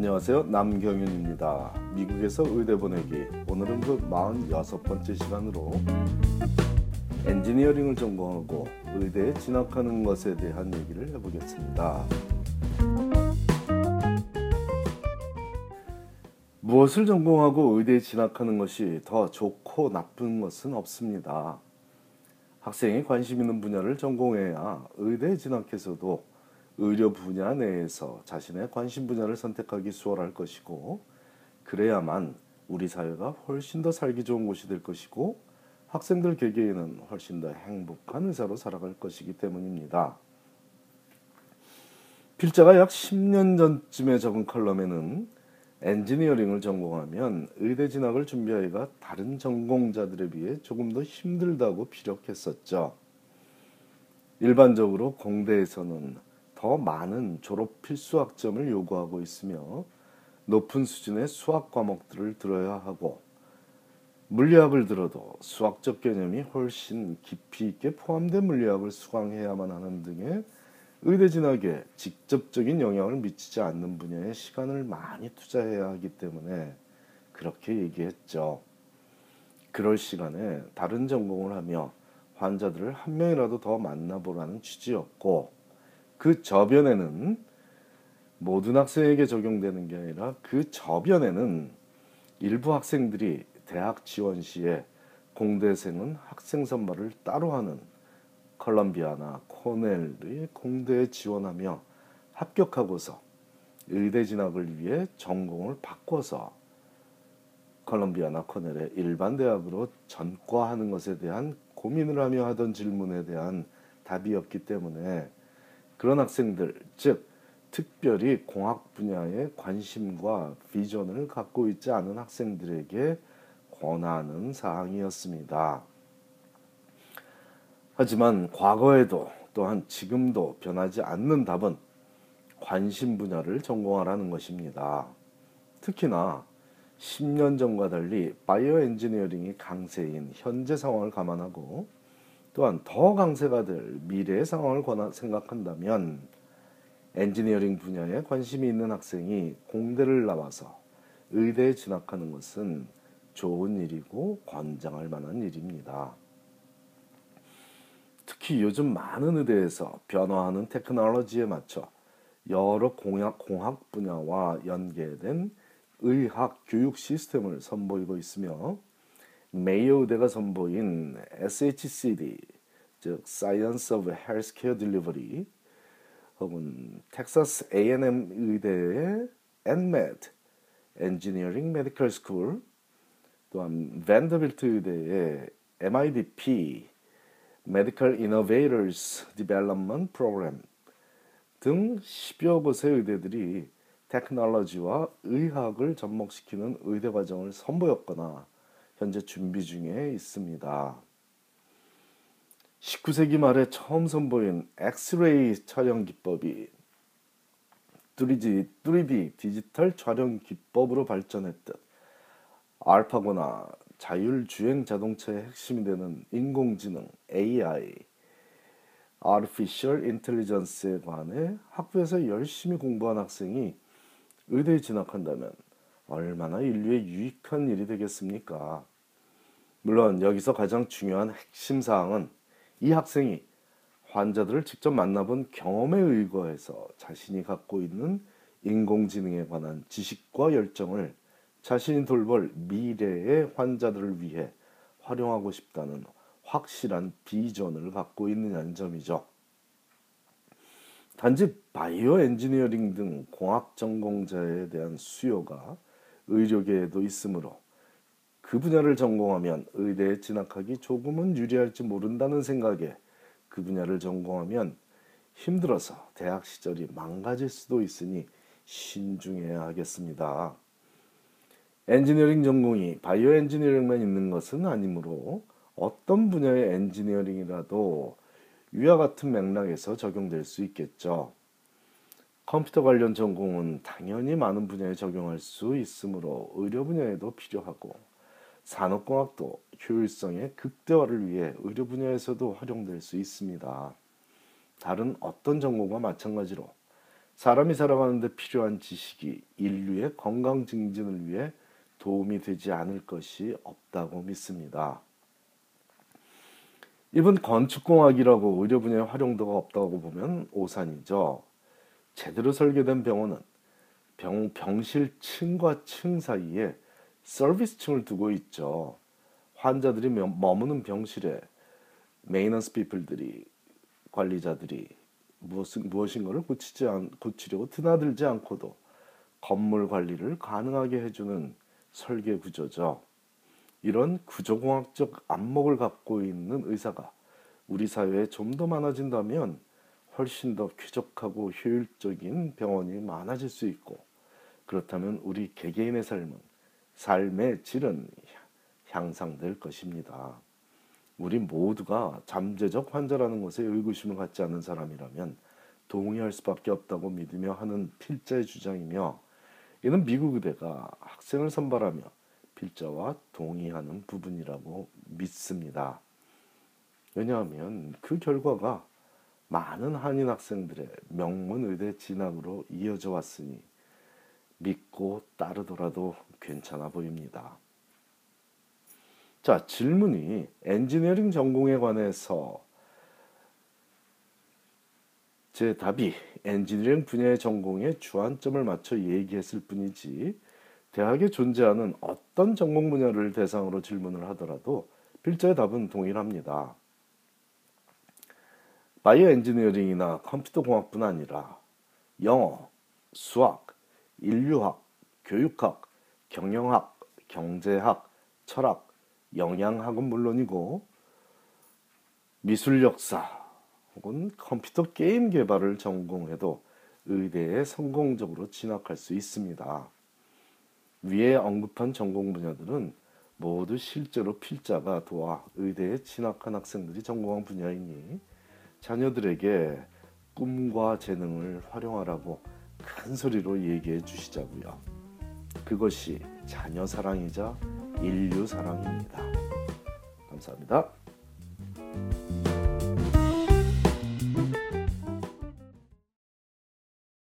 안녕하세요. 남경윤입니다. 미국에서 의대 보내기. 오늘은 그 46번째 시간으로 엔지니어링을 전공하고 의대에 진학하는 것에 대한 얘기를 해보겠습니다. 무엇을 전공하고 의대에 진학하는 것이 더 좋고 나쁜 것은 없습니다. 학생이 관심 있는 분야를 전공해야 의대에 진학해서도 의료 분야 내에서 자신의 관심 분야를 선택하기 수월할 것이고 그래야만 우리 사회가 훨씬 더 살기 좋은 곳이 될 것이고 학생들 개개인은 훨씬 더 행복한 의사로 살아갈 것이기 때문입니다. 필자가 약 10년 전쯤에 적은 컬럼에는 엔지니어링을 전공하면 의대 진학을 준비하기가 다른 전공자들에 비해 조금 더 힘들다고 피력했었죠. 일반적으로 공대에서는 더 많은 졸업 필수 학점을 요구하고 있으며 높은 수준의 수학 과목들을 들어야 하고 물리학을 들어도 수학적 개념이 훨씬 깊이 있게 포함된 물리학을 수강해야만 하는 등의 의대 진학에 직접적인 영향을 미치지 않는 분야에 시간을 많이 투자해야 하기 때문에 그렇게 얘기했죠. 그럴 시간에 다른 전공을 하며 환자들을 한 명이라도 더 만나보라는 취지였고 그 저변에는 모든 학생에게 적용되는 게 아니라 그 저변에는 일부 학생들이 대학 지원 시에 공대생은 학생 선발을 따로 하는 컬럼비아나 코넬의 공대에 지원하며 합격하고서 의대 진학을 위해 전공을 바꿔서 컬럼비아나 코넬의 일반 대학으로 전과하는 것에 대한 고민을 하며 하던 질문에 대한 답이었기 때문에 그런 학생들, 즉 특별히 공학 분야에 관심과 비전을 갖고 있지 않은 학생들에게 권하는 사항이었습니다. 하지만 과거에도 또한 지금도 변하지 않는 답은 관심 분야를 전공하라는 것입니다. 특히나 10년 전과 달리 바이오 엔지니어링이 강세인 현재 상황을 감안하고 또한 더 강세가 될 미래의 상황을 생각한다면 엔지니어링 분야에 관심이 있는 학생이 공대를 나와서 의대에 진학하는 것은 좋은 일이고 권장할 만한 일입니다. 특히 요즘 많은 의대에서 변화하는 테크놀로지에 맞춰 여러 공학, 공학 분야와 연계된 의학 교육 시스템을 선보이고 있으며 메이오 의대가 선보인 SHCD 즉 Science of Healthcare Delivery 혹은 텍사스 A&M 의대의 NMED Engineering Medical School 또한 밴더빌트 의대의 MIDP Medical Innovators Development Program 등 10여 곳의 의대들이 테크놀로지와 의학을 접목시키는 의대 과정을 선보였거나 현재 준비 중에 있습니다. 19세기 말에 처음 선보인 엑스레이 촬영 기법이 3D, 3D 디지털 촬영 기법으로 발전했듯 알파고나 자율주행 자동차의 핵심이 되는 인공지능 AI, Artificial Intelligence에 관해 학부에서 열심히 공부한 학생이 의대에 진학한다면 얼마나 인류에 유익한 일이 되겠습니까? 물론 여기서 가장 중요한 핵심 사항은 이 학생이 환자들을 직접 만나본 경험에 의거해서 자신이 갖고 있는 인공지능에 관한 지식과 열정을 자신이 돌볼 미래의 환자들을 위해 활용하고 싶다는 확실한 비전을 갖고 있느냐는 점이죠. 단지 바이오 엔지니어링 등 공학 전공자에 대한 수요가 의료계에도 있으므로 그 분야를 전공하면 의대에 진학하기 조금은 유리할지 모른다는 생각에 그 분야를 전공하면 힘들어서 대학 시절이 망가질 수도 있으니 신중해야 하겠습니다. 엔지니어링 전공이 바이오 엔지니어링만 있는 것은 아니므로 어떤 분야의 엔지니어링이라도 위와 같은 맥락에서 적용될 수 있겠죠. 컴퓨터 관련 전공은 당연히 많은 분야에 적용할 수 있으므로 의료 분야에도 필요하고 산업공학도 효율성의 극대화를 위해 의료 분야에서도 활용될 수 있습니다. 다른 어떤 전공과 마찬가지로 사람이 살아가는데 필요한 지식이 인류의 건강 증진을 위해 도움이 되지 않을 것이 없다고 믿습니다. 이번 건축공학이라고 의료 분야에 활용도가 없다고 보면 오산이죠. 제대로 설계된 병원은 병, 병실 층과 층 사이에 서비스층을 두고 있죠. 환자들이 머무는 병실에 메이너스 피플들이 관리자들이 무엇, 무엇인가를 고치지 않, 고치려고 드나들지 않고도 건물 관리를 가능하게 해주는 설계 구조죠. 이런 구조공학적 안목을 갖고 있는 의사가 우리 사회에 좀 더 많아진다면 훨씬 더 쾌적하고 효율적인 병원이 많아질 수 있고 그렇다면 우리 개개인의 삶은 삶의 질은 향상될 것입니다. 우리 모두가 잠재적 환자라는 것에 의구심을 갖지 않는 사람이라면 동의할 수밖에 없다고 믿으며 하는 필자의 주장이며 이는 미국 의대가 학생을 선발하며 필자와 동의하는 부분이라고 믿습니다. 왜냐하면 그 결과가 많은 한인 학생들의 명문 의대 진학으로 이어져 왔으니 믿고 따르더라도 괜찮아 보입니다. 자, 질문이 엔지니어링 전공에 관해서 제 답이 엔지니어링 분야의 전공에 주안점을 맞춰 얘기했을 뿐이지 대학에 존재하는 어떤 전공 분야를 대상으로 질문을 하더라도 필자의 답은 동일합니다. 바이오 엔지니어링이나 컴퓨터 공학뿐 아니라 영어, 수학, 인류학, 교육학, 경영학, 경제학, 철학, 영양학은 물론이고 미술 역사 혹은 컴퓨터 게임 개발을 전공해도 의대에 성공적으로 진학할 수 있습니다. 위에 언급한 전공 분야들은 모두 실제로 필자가 도와 의대에 진학한 학생들이 전공한 분야이니 자녀들에게 꿈과 재능을 활용하라고 큰 소리로 얘기해 주시자고요. 그것이 자녀 사랑이자 인류 사랑입니다. 감사합니다.